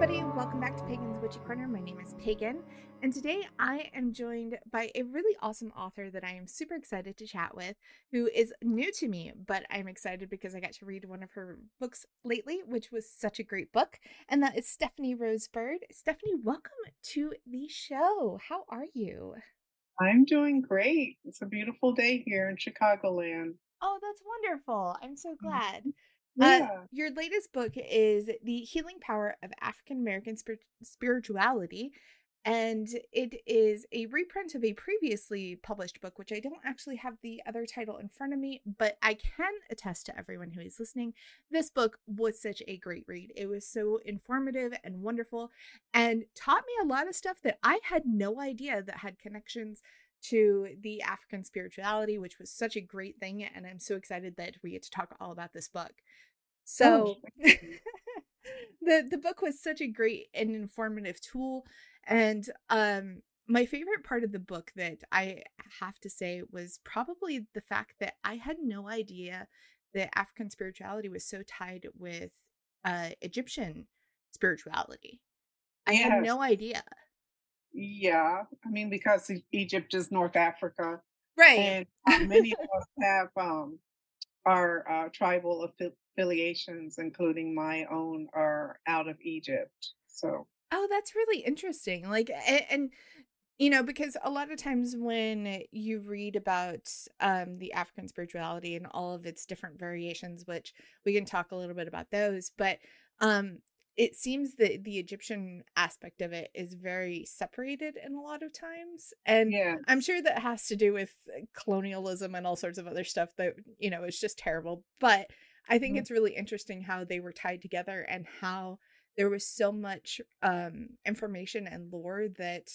everybody, welcome back to Pagan's Witchy Corner. My name is Pagan, and today I am joined by a really awesome author that I am super excited to chat with, who is new to me, but I'm excited because I got to read one of her books lately, which was such a great book, and that is Stephanie Rose Bird. Stephanie, welcome to the show. How are you? I'm doing great. It's a beautiful day here in Chicagoland. Oh, that's wonderful. I'm so Mm. Glad. Uh, your latest book is The Healing Power of African American Spir- Spirituality, and it is a reprint of a previously published book, which I don't actually have the other title in front of me, but I can attest to everyone who is listening. This book was such a great read. It was so informative and wonderful and taught me a lot of stuff that I had no idea that had connections to the African spirituality, which was such a great thing. And I'm so excited that we get to talk all about this book. Oh, So you. the the book was such a great and informative tool and um my favorite part of the book that I have to say was probably the fact that I had no idea that African spirituality was so tied with uh Egyptian spirituality. I had no idea. Yeah. I mean, because Egypt is North Africa, Right. and many of us have um, our uh, tribal affi- affiliations, including my own, are out of Egypt. So, Oh, that's really interesting. Like, and, and you know, because a lot of times when you read about um, the African spirituality and all of its different variations, which we can talk a little bit about those, but um, it seems that the Egyptian aspect of it is very separated in a lot of times. And yeah. I'm sure that has to do with uh, colonialism and all sorts of other stuff that, you know, is just terrible. But I think Mhm. it's really interesting how they were tied together and how there was so much um, information and lore that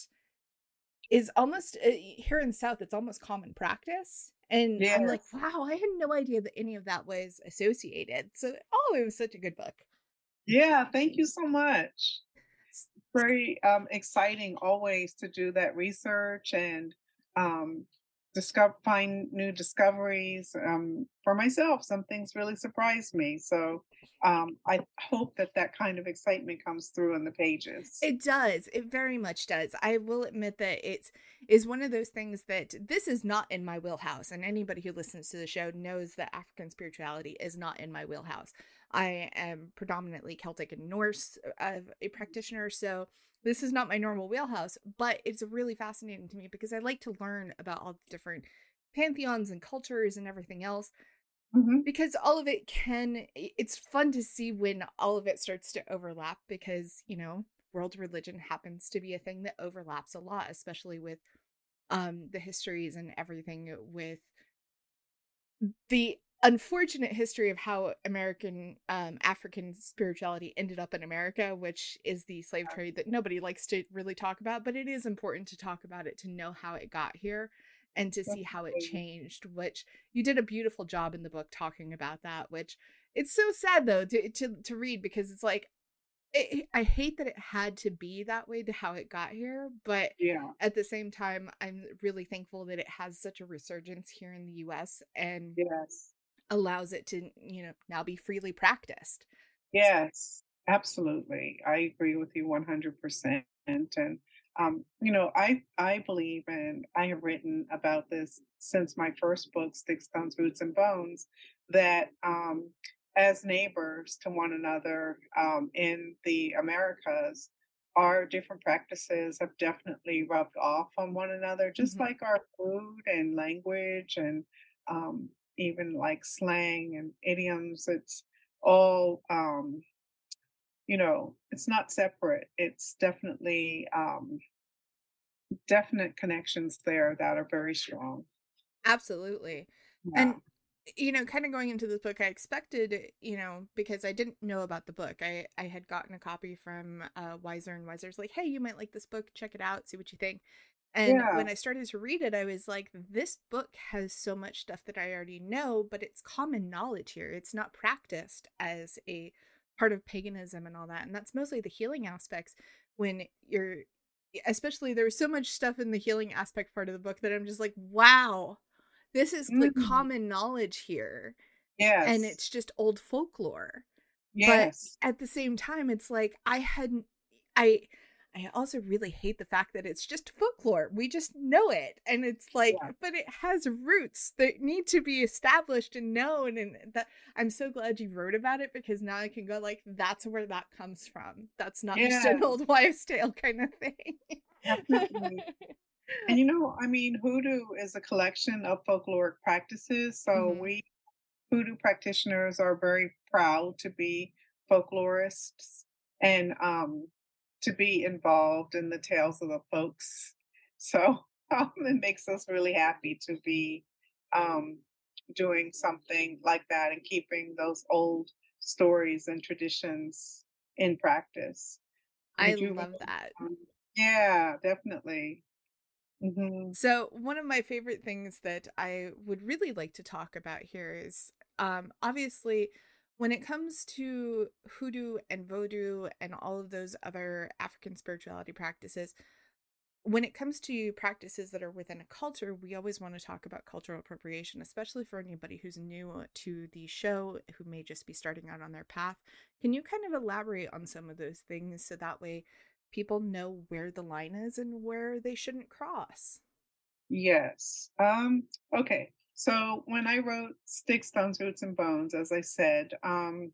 is almost uh, here in the South, it's almost common practice. And I'm like, wow, I had no idea that any of that was associated. So, oh, it was such a good book. Yeah. Thank you so much. very um, exciting always to do that research and um, discover find new discoveries um, for myself. Some things really surprised me, so um, I hope that that kind of excitement comes through in the pages. It does. It very much does. I will admit that it is one of those things that this is not in my wheelhouse. And anybody who listens to the show knows that African spirituality is not in my wheelhouse. I am predominantly Celtic and Norse uh, a practitioner. So this is not my normal wheelhouse, but it's really fascinating to me because I like to learn about all the different pantheons and cultures and everything else Mhm. because all of it can it's fun to see when all of it starts to overlap because you know world religion happens to be a thing that overlaps a lot especially with um the histories and everything with the unfortunate history of how american um african spirituality ended up in america which is the slave trade that nobody likes to really talk about but it is important to talk about it to know how it got here and to see how it changed which you did a beautiful job in the book talking about that which it's so sad though to to, to read because it's like it, i hate that it had to be that way to how it got here but Yeah. at the same time i'm really thankful that it has such a resurgence here in the us and Yes. Allows it to you know now be freely practiced Yes. Absolutely. I agree with you 100%. And um, you know, I I believe and I have written about this since my first book, Sticks, Stones, Roots, and Bones, that um, as neighbors to one another um, in the Americas, our different practices have definitely rubbed off on one another, just Mhm. like our food and language and um, even like slang and idioms. It's all um, you know, it's not separate. It's definitely um, definite connections there that are very strong. absolutely Yeah. and you know kind of going into this book i expected you know because i didn't know about the book i i had gotten a copy from uh wiser and wiser's like hey you might like this book check it out see what you think and Yeah. when i started to read it i was like this book has so much stuff that i already know but it's common knowledge here it's not practiced as a part of paganism and all that and that's mostly the healing aspects when you're especially there was so much stuff in the healing aspect part of the book that i'm just like wow this is like Mhm. common knowledge here Yes. and it's just old folklore But Yes. at the same time, it's like I hadn't I I also really hate the fact that it's just folklore. We just know it. And it's like, Yeah. but it has roots that need to be established and known. And that I'm so glad you wrote about it because now I can go like, that's where that comes from. That's not just an old wives' tale kind of thing. And you know, I mean, hoodoo is a collection of folkloric practices. So Mhm. we hoodoo practitioners are very proud to be folklorists and um, to be involved in the tales of the folks. So um, it makes us really happy to be um, doing something like that and keeping those old stories and traditions in practice. I love that. um, Yeah, definitely. hmm So, one of my favorite things that I would really like to talk about here is um, obviously when it comes to hoodoo and voodoo and all of those other African spirituality practices, when it comes to practices that are within a culture, we always want to talk about cultural appropriation, especially for anybody who's new to the show who may just be starting out on their path. Can you kind of elaborate on some of those things so that way people know where the line is and where they shouldn't cross? Yes. Um, okay. So when I wrote Sticks, Stones, Roots, and Bones, as I said, um,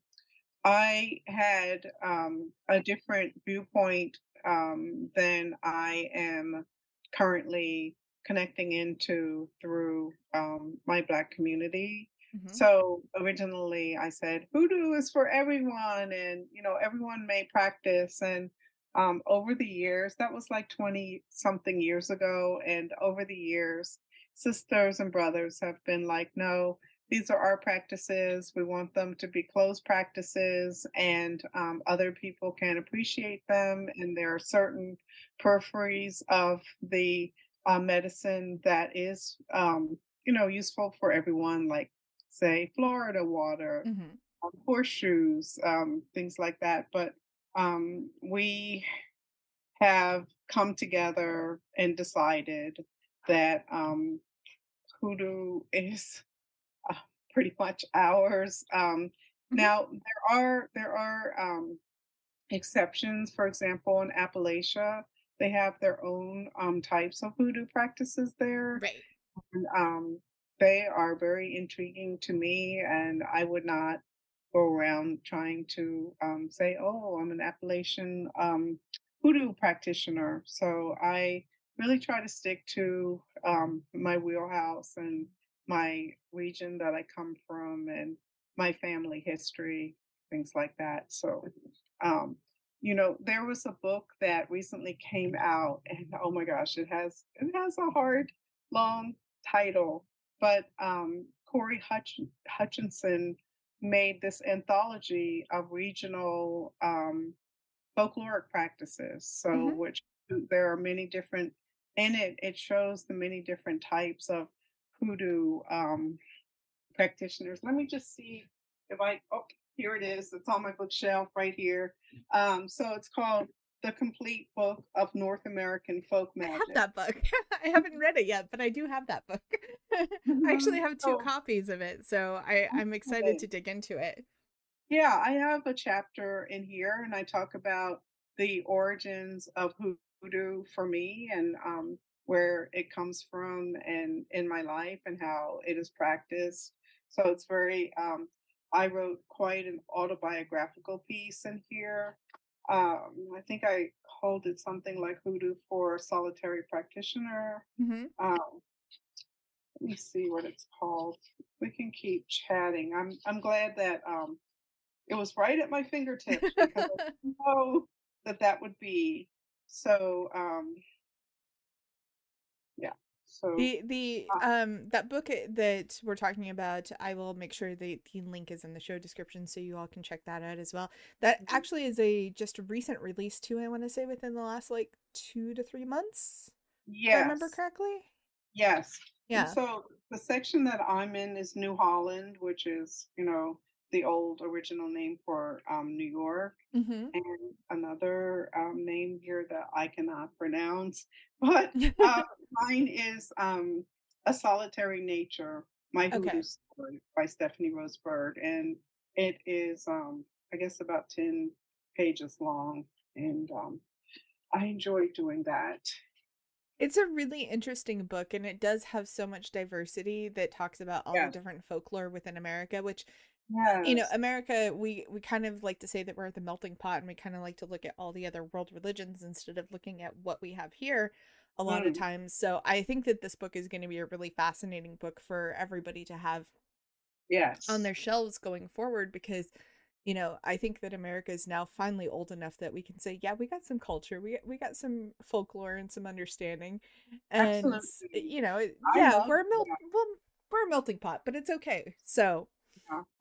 I had um, a different viewpoint um, than I am currently connecting into through um, my Black community. hmm So originally I said voodoo is for everyone and you know everyone may practice and um, over the years that was like 20 something years ago and over the years sisters and brothers have been like no these are our practices we want them to be closed practices and um, other people can appreciate them and there are certain peripheries of the uh, medicine that is um, you know useful for everyone like say Florida water, hmm um, horseshoes, um, things like that. But um, we have come together and decided that um, hoodoo is uh, pretty much ours. Um, hmm now there are there are um, exceptions. For example, in Appalachia, they have their own um, types of hoodoo practices there Right. and, um, they are very intriguing to me, and I would not go around trying to um, say, "Oh, I'm an Appalachian um, hoodoo practitioner." So I really try to stick to um, my wheelhouse and my region that I come from, and my family history, things like that. So, um, you know, there was a book that recently came out, and oh my gosh, it has it has a hard, long title, but um, Cory Hutch- Hutcheson made this anthology of regional um, folkloric practices. So, hmm which there are many different in it. It shows the many different types of hoodoo um, practitioners. Let me just see if I. Oh, here it is. It's on my bookshelf right here. Um, so it's called The Complete Book of North American Folk I have that book. I haven't read it yet, but I do have that book. I actually Mhm. have two copies of it, so I, I'm excited okay. to dig into it. Yeah, I have a chapter in here, and I talk about the origins of hoodoo for me and um, where it comes from and in my life and how it is practiced. So it's very, um, I wrote quite an autobiographical piece in here. Um, I think I called it something like Hoodoo for Solitary Practitioner. hmm Um, let me see what it's called. We can keep chatting. I'm I'm glad that um, it was right at my fingertips because I didn't know that that would be so. Um, yeah. So The the uh, um that book that we're talking about, I will make sure the the link is in the show description so you all can check that out as well. That mhm. actually is a just a recent release too, I want to say within the last like 2 to 3 months, Yeah, I remember correctly. yes. And Yeah. so the section that I'm in is New Holland, which is you know the old original name for um, New York, Mhm. and another um, name here that I cannot pronounce. But uh, mine is um, A Solitary Nature, My Hoodoo Okay. Story by Stephanie Rose Bird. And it is. Um, I guess about 10 pages long. And um, I enjoy doing that. It's a really interesting book, and it does have so much diversity that talks about all the different folklore within America, which you know, America, we we kind of like to say that we're the melting pot, and we kind of like to look at all the other world religions instead of looking at what we have here a lot of Mm, times. So I think that this book is going to be a really fascinating book for everybody to have yes on their shelves going forward because you know, I think that America is now finally old enough that we can say, yeah, we got some culture, we we got some folklore and some understanding, and Absolutely. you know, I yeah, we're a melt, well, we're a melting pot, but it's okay. So,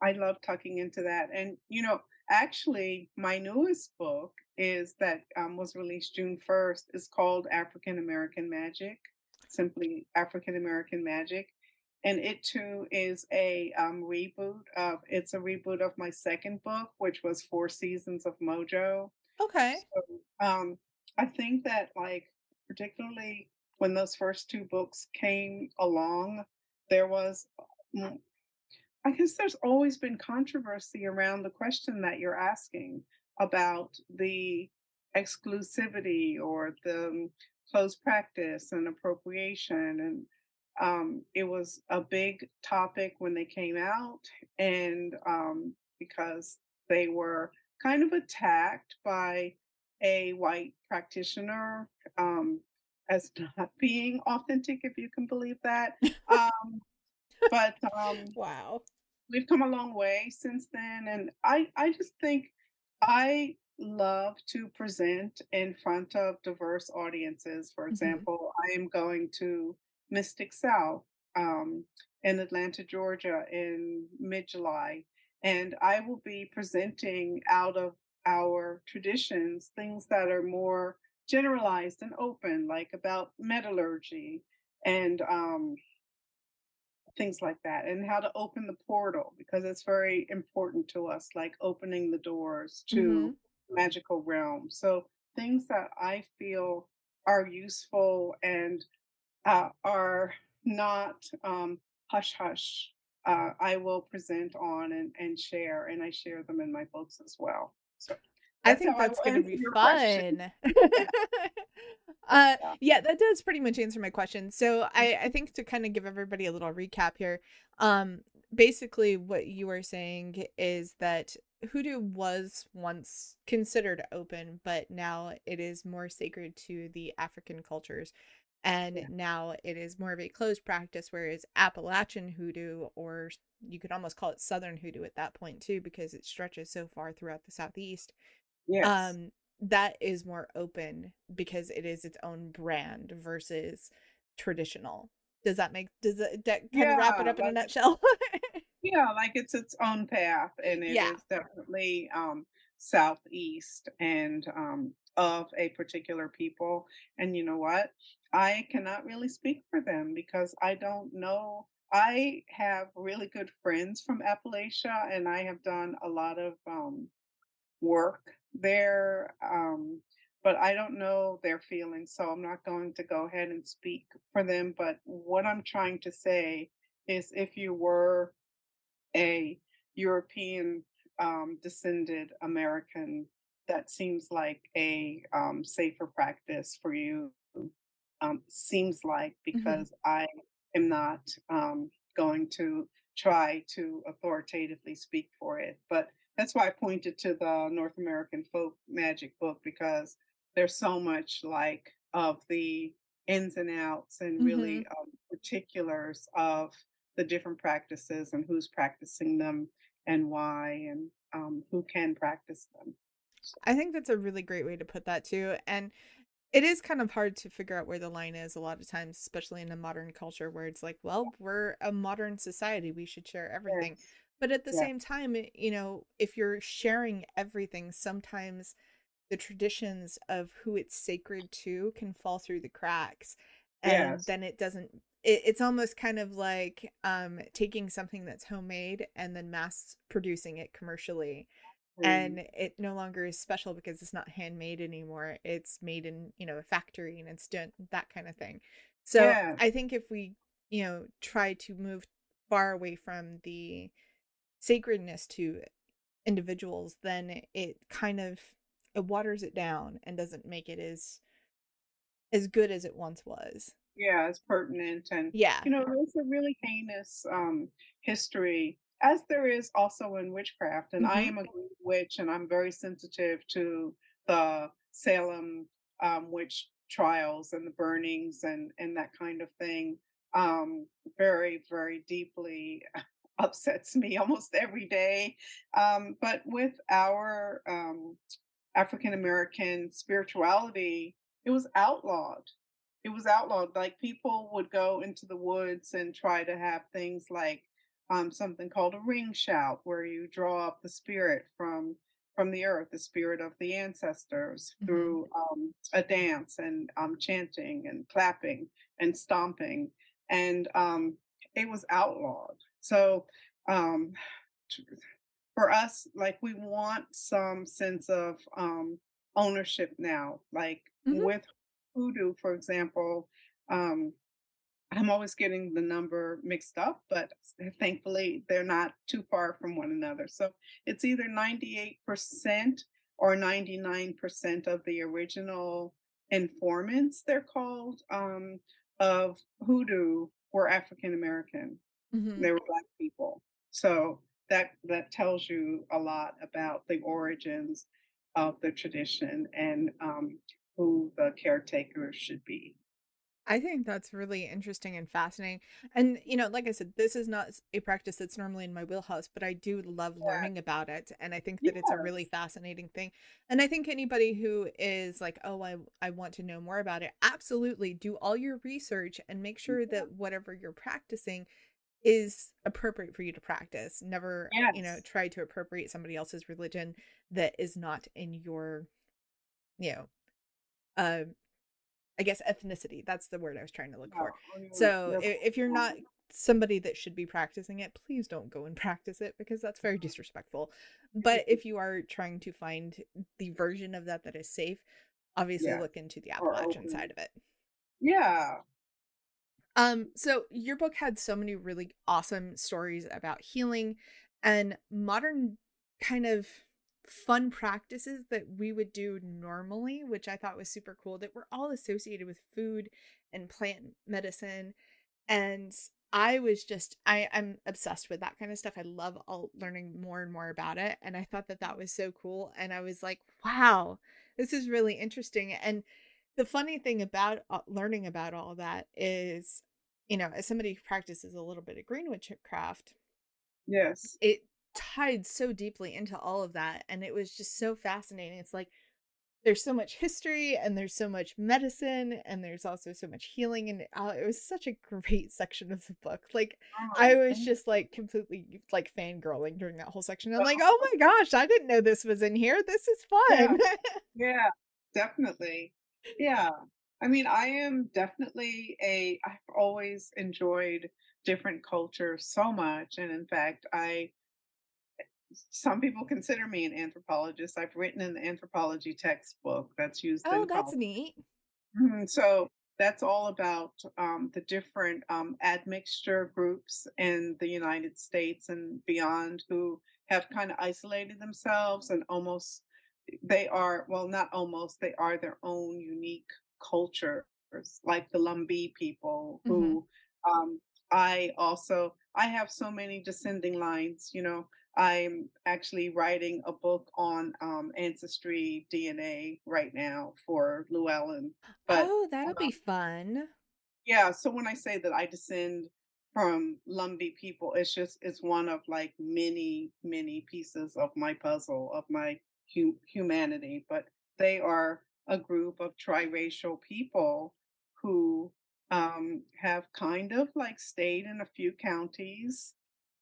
I love tucking into that. And, you know, actually, my newest book is that um, was released June 1st is called African American Magick, simply African American Magick. And it too is a um, reboot of, it's a reboot of my second book, which was Four Seasons of Mojo. okay. So um, I think that, like, particularly when those first two books came along, there was mm, I guess there's always been controversy around the question that you're asking about the exclusivity or the um, closed practice and appropriation. And um, it was a big topic when they came out, and um, because they were kind of attacked by a white practitioner um, as not being authentic, if you can believe that. But um, Wow. we've come a long way since then and i i just think i love to present in front of diverse audiences for hmm example i am going to mystic south um, in atlanta georgia in mid-july and i will be presenting out of our traditions things that are more generalized and open like about metallurgy and um, things like that and how to open the portal because it's very important to us like opening the doors to hmm magical realms. So things that i feel are useful and uh, are not um, hush hush uh, i will present on and, and share and i share them in my books as well I think that's gonna be fun. uh, yeah yeah, that does pretty much answer my question. So I, I think to kind of give everybody a little recap here, um, basically what you are saying is that hoodoo was once considered open, but now it is more sacred to the African cultures. And yeah now it is more of a closed practice, whereas Appalachian hoodoo, or you could almost call it Southern hoodoo at that point too, because it stretches so far throughout the Southeast yes um that is more open because it is its own brand versus traditional does that make does that, that kind of wrap it yeah up in a nutshell Yeah, like it's its own path, and it yeah is definitely um, southeast and um, of a particular people. And you know what? I cannot really speak for them because I don't know. I have really good friends from Appalachia, and I have done a lot of um, work there. Um, but I don't know their feelings, so I'm not going to go ahead and speak for them. But what I'm trying to say is if you were a European um, descended American, that seems like a um, safer practice for you. Um, seems like hmm because I am not um, going to try to authoritatively speak for it. But that's why I pointed to the North American Folk Magic book because there's so much like of the ins and outs and really um, particulars of the different practices and who's practicing them and why and um, who can practice them. So, i think that's a really great way to put that too and it is kind of hard to figure out where the line is a lot of times especially in a modern culture where it's like well we're a modern society we should share everything. yes, but at the yeah, same time you know if you're sharing everything sometimes the traditions of who it's sacred to can fall through the cracks and yes, then it doesn't it, it's almost kind of like um taking something that's homemade and then mass producing it commercially and it no longer is special because it's not handmade anymore it's made in you know a factory and it's done that kind of thing. So yeah, i think if we you know try to move far away from the sacredness to individuals, then it kind of it waters it down and doesn't make it as as good as it once was. Yeah, it's pertinent and, Yeah. you know, there's a really heinous, um, history, as there is also in witchcraft, and I Mhm. am a great witch, and I'm very sensitive to the Salem, um, witch trials and the burnings and and that kind of thing. Um, very, very deeply upsets me almost every day. Um, but with our, um, African American spirituality, it was outlawed. It was outlawed. Like people would go into the woods and try to have things like um, something called a ring shout, where you draw up the spirit from from the earth, the spirit of the ancestors, Mhm. through um, a dance and um, chanting and clapping and stomping, and um, it was outlawed. So um, for us, like we want some sense of um, ownership now. Like Mhm. with hoodoo, for example, um, I'm always getting the number mixed up, but thankfully they're not too far from one another. So it's either 98% or 99% of the original informants, they're called, um, of hoodoo were African American. Mhm. They were black people. So that that tells you a lot about the origins of the tradition and um, who the caretakers should be. I think that's really interesting and fascinating. And, you know, like I said, this is not a practice that's normally in my wheelhouse, but I do love Yeah. learning about it. And I think that it's a really fascinating thing. And I think anybody who is like, oh, I, I want to know more about it, absolutely do all your research and make sure that whatever you're practicing is appropriate for you to practice. Never, you know, try to appropriate somebody else's religion that is not in your, you know, um I guess ethnicity, that's the word I was trying to look for. So if you're not somebody that should be practicing it, please don't go and practice it because that's very disrespectful. But if you are trying to find the version of that that is safe, obviously Yeah. look into the Appalachian side of it. Yeah. Um, so your book had so many really awesome stories about healing and modern kind of fun practices that we would do normally, which I thought was super cool, that were all associated with food and plant medicine. And I was just I I'm obsessed with that kind of stuff. I love all learning more and more about it, and I thought that that was so cool. And I was like, wow, this is really interesting. And the funny thing about uh, learning about all that is, you know, as somebody who practices a little bit of green witchcraft, Yes. it tied so deeply into all of that, and it was just so fascinating. It's like there's so much history and there's so much medicine and there's also so much healing and uh, it was such a great section of the book like i Oh, was just like completely like fangirling during that whole section i'm like oh my gosh i didn't know this was in here this is Yeah. fun Yeah. Definitely. Yeah. I mean, I am definitely a, I've always enjoyed different cultures so much. And in fact, I, some people consider me an anthropologist. I've written an anthropology textbook that's used oh in that's college. neat Mhm, So that's all about um, the different um, admixture groups in the United States and beyond who have kind of isolated themselves and almost they are well not almost they are their own unique cultures like the Lumbee people hmm who um, I also I have so many descending lines you know I'm actually writing a book on um, ancestry DNA right now for Llewellyn but oh that'll um, be fun yeah, so when I say that I descend from Lumbee people, it's just it's one of like many, many pieces of my puzzle of my hu- humanity. But they are a group of triracial people who um, have kind of like stayed in a few counties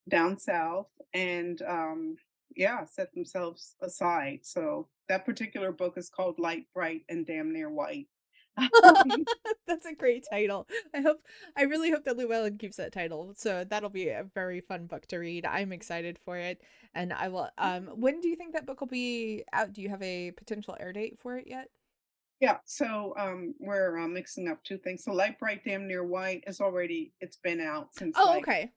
down south and um, yeah, set themselves aside. So that particular book is called Light, Bright, and Damn Near White. That's a great title. I hope I really hope that Llewellyn keeps that title. So that'll be a very fun book to read. I'm excited for it. And I will um when do you think that book will be out? Do you have a potential air date for it yet? Yeah, so um, we're uh, mixing up two things. So Light Bright Damn Near White is already it's been out since Oh, like okay.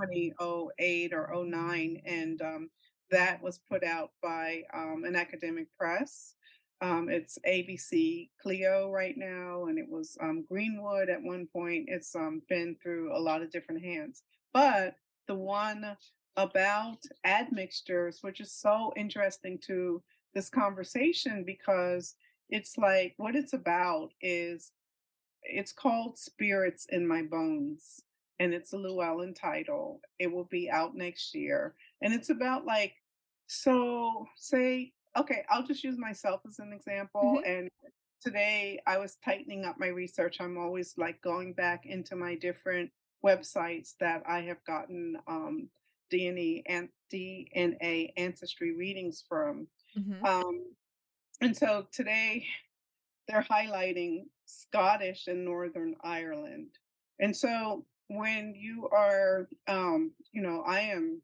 2008 or '09, and um, that was put out by um, an academic press. Um, it's ABC Clio right now, and it was um, Greenwood at one point. It's um, been through a lot of different hands. But the one about admixtures, which is so interesting to this conversation because it's like what it's about is it's called Spirits in My Bones, and it's a Llewellyn title. It will be out next year. And it's about like, so say, okay, I'll just use myself as an example. Mhm. And today I was tightening up my research. I'm always like going back into my different websites that I have gotten um, DNA and DNA ancestry readings from. Mhm. Um, and so today they're highlighting Scottish and Northern Ireland. And so when you are, um, you know, I am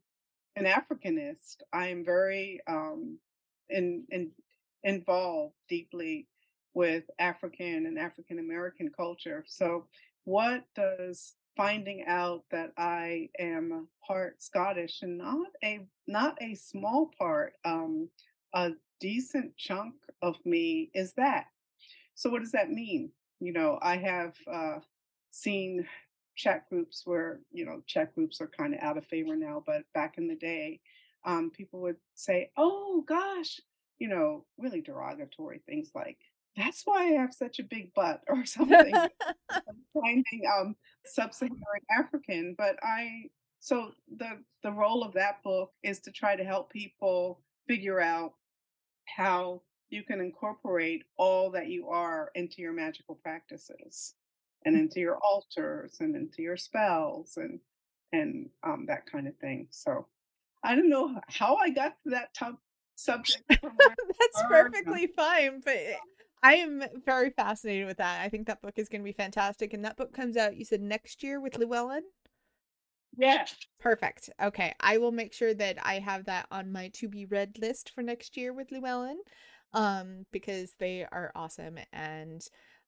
an Africanist, I am very um, in, in, involved deeply with African and African American culture. So, what does finding out that I am part Scottish and not a not a small part, um, decent chunk of me is that? So what does that mean? You know, I have uh, seen chat groups where, you know, chat groups are kind of out of favor now, but back in the day, um, people would say, oh gosh, you know, really derogatory things like, that's why I have such a big butt or something, finding um, sub-Saharan African. But I, so the, the role of that book is to try to help people figure out how you can incorporate all that you are into your magical practices and into your altars and into your spells and and um, that kind of thing. So I don't know how I got to that top subject That's perfectly fine, but I am very fascinated with that. I think that book is going to be fantastic, and that book comes out. You said next year with Llewellyn. Yeah, Perfect. Okay, I will make sure that I have that on my to be read list for next year with Llewellyn, um, because they are awesome and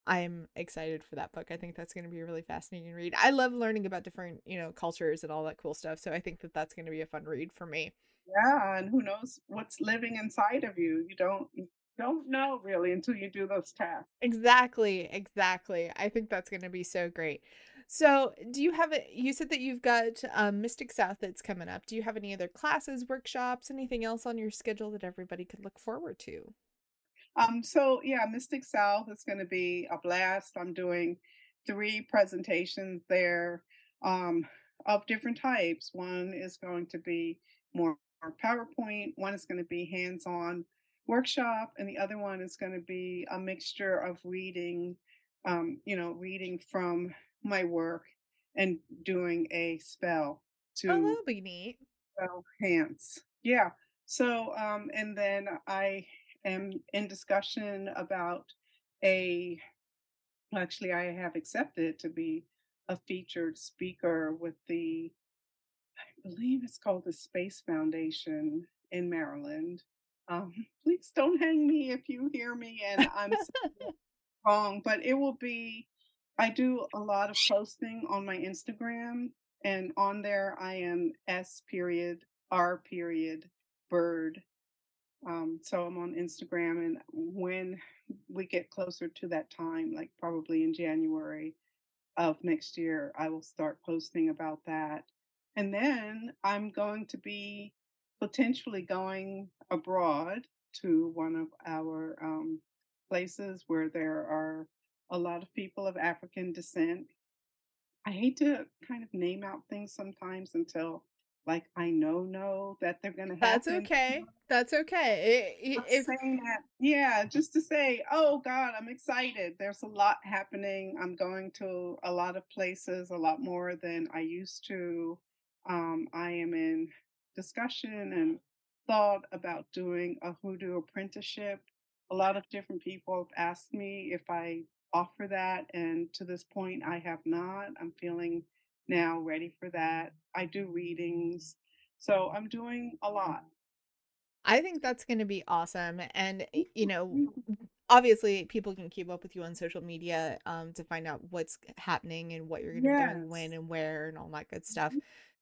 I'm excited for that book. I think that's going to be a really fascinating read. I love learning about different, you know, cultures and all that cool stuff. So I think that that's going to be a fun read for me. yeah, and who knows what's living inside of you? You don't you don't know really until you do those tasks. Exactly, exactly. I think that's going to be so great. So, do you have it? You said that you've got um, Mystic South that's coming up. Do you have any other classes, workshops, anything else on your schedule that everybody could look forward to? Um, so yeah, Mystic South is going to be a blast. I'm doing three presentations there um, of different types. One is going to be more PowerPoint, one is going to be hands-on workshop, and the other one is going to be a mixture of reading, um, you know, reading from my work and doing a spell Oh, to that'll be neat. spell hands. Yeah. So, um, and then I am in discussion about a, actually, I have accepted to be a featured speaker with the, I believe it's called the Space Foundation in Maryland. Um, please don't hang me if you hear me and I'm wrong, but it will be, I do a lot of posting on my Instagram, and on there I am S period R period bird um, so I'm on Instagram, and when we get closer to that time, like probably in January of next year, I will start posting about that. And then I'm going to be potentially going abroad to one of our um, places where there are a lot of people of African descent I hate to kind of name out things sometimes until like I know know that they're gonna happen. That's okay. That's okay. I- i- Not If saying that, yeah, just to say, oh God, I'm excited. There's a lot happening. I'm going to a lot of places, a lot more than I used to. Um, I am in discussion and thought about doing a hoodoo apprenticeship. A lot of different people have asked me if I offer that, and to this point, I have not. I'm feeling now ready for that. I do readings, so I'm doing a lot. I think that's going to be awesome, and you know, obviously people can keep up with you on social media um to find out what's happening and what you're going to be doing when and where and all that good stuff.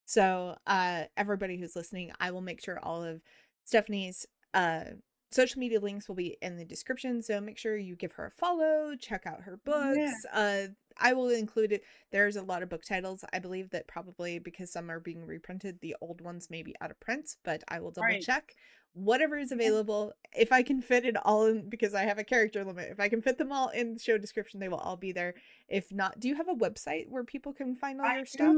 So, uh everybody who's listening, I will make sure all of Stephanie's uh social media links will be in the description so make sure you give her a follow check out her books Yeah. uh i will include it there's a lot of book titles i believe that probably because some are being reprinted the old ones may be out of print but i will double Right. check whatever is available if i can fit it all in because i have a character limit if i can fit them all in the show description they will all be there if not do you have a website where people can find all I your stuff.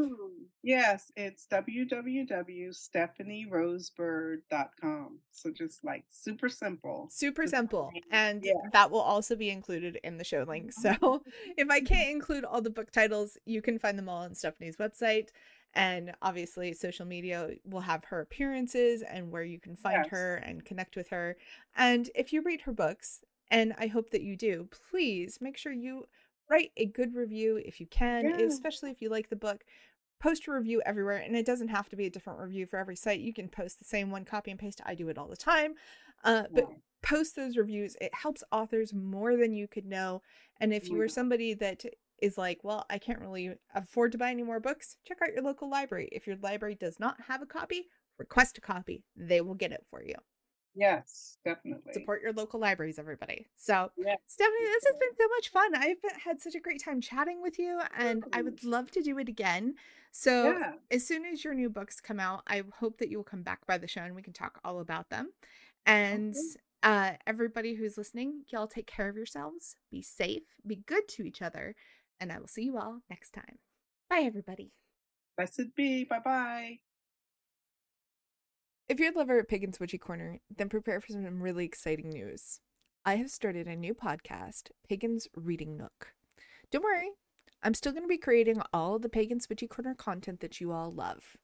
Yes, it's www.stephanierosebird.com. So just like super simple. super simple and Yeah. that will also be included in the show link so if i mm-hmm. can't include all the book titles you can find them all on stephanie's website and obviously social media will have her appearances and where you can find Yes. her and connect with her and if you read her books and i hope that you do please make sure you write a good review if you can Yeah. especially if you like the book post a review everywhere and it doesn't have to be a different review for every site you can post the same one copy and paste i do it all the time uh, but Yeah. post those reviews. It helps authors more than you could know. And if you are somebody that is like, well, I can't really afford to buy any more books, check out your local library. If your library does not have a copy, request a copy. They will get it for you. Yes, definitely. Support your local libraries, everybody. So, Yeah. Stephanie, this has been so much fun. I've had such a great time chatting with you, and I would love to do it again. So, Yeah. as soon as your new books come out, I hope that you will come back by the show and we can talk all about them. And Okay. uh, everybody who's listening, y'all take care of yourselves, be safe, be good to each other, and I will see you all next time. Bye, everybody. Blessed be. Bye bye. If you're a lover of Pagan's Witchy Corner, then prepare for some really exciting news. I have started a new podcast, Pagan's Reading Nook. Don't worry, I'm still going to be creating all of the Pagan's Witchy Corner content that you all love.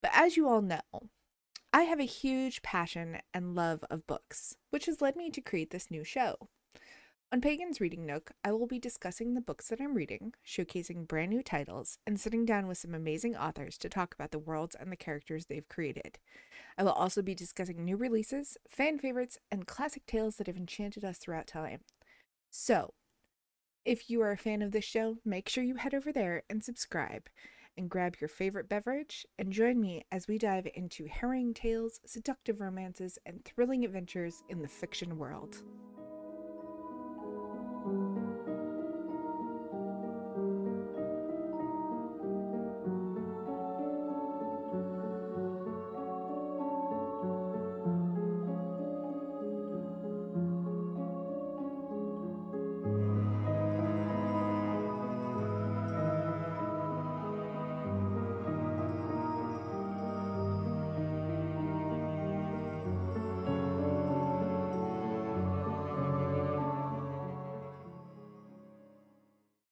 But as you all know, I have a huge passion and love of books, which has led me to create this new show. On Pagan's Reading Nook, I will be discussing the books that I'm reading, showcasing brand new titles, and sitting down with some amazing authors to talk about the worlds and the characters they've created. I will also be discussing new releases, fan favorites, and classic tales that have enchanted us throughout time. So, if you are a fan of this show, make sure you head over there and subscribe and grab your favorite beverage and join me as we dive into harrowing tales, seductive romances, and thrilling adventures in the fiction world.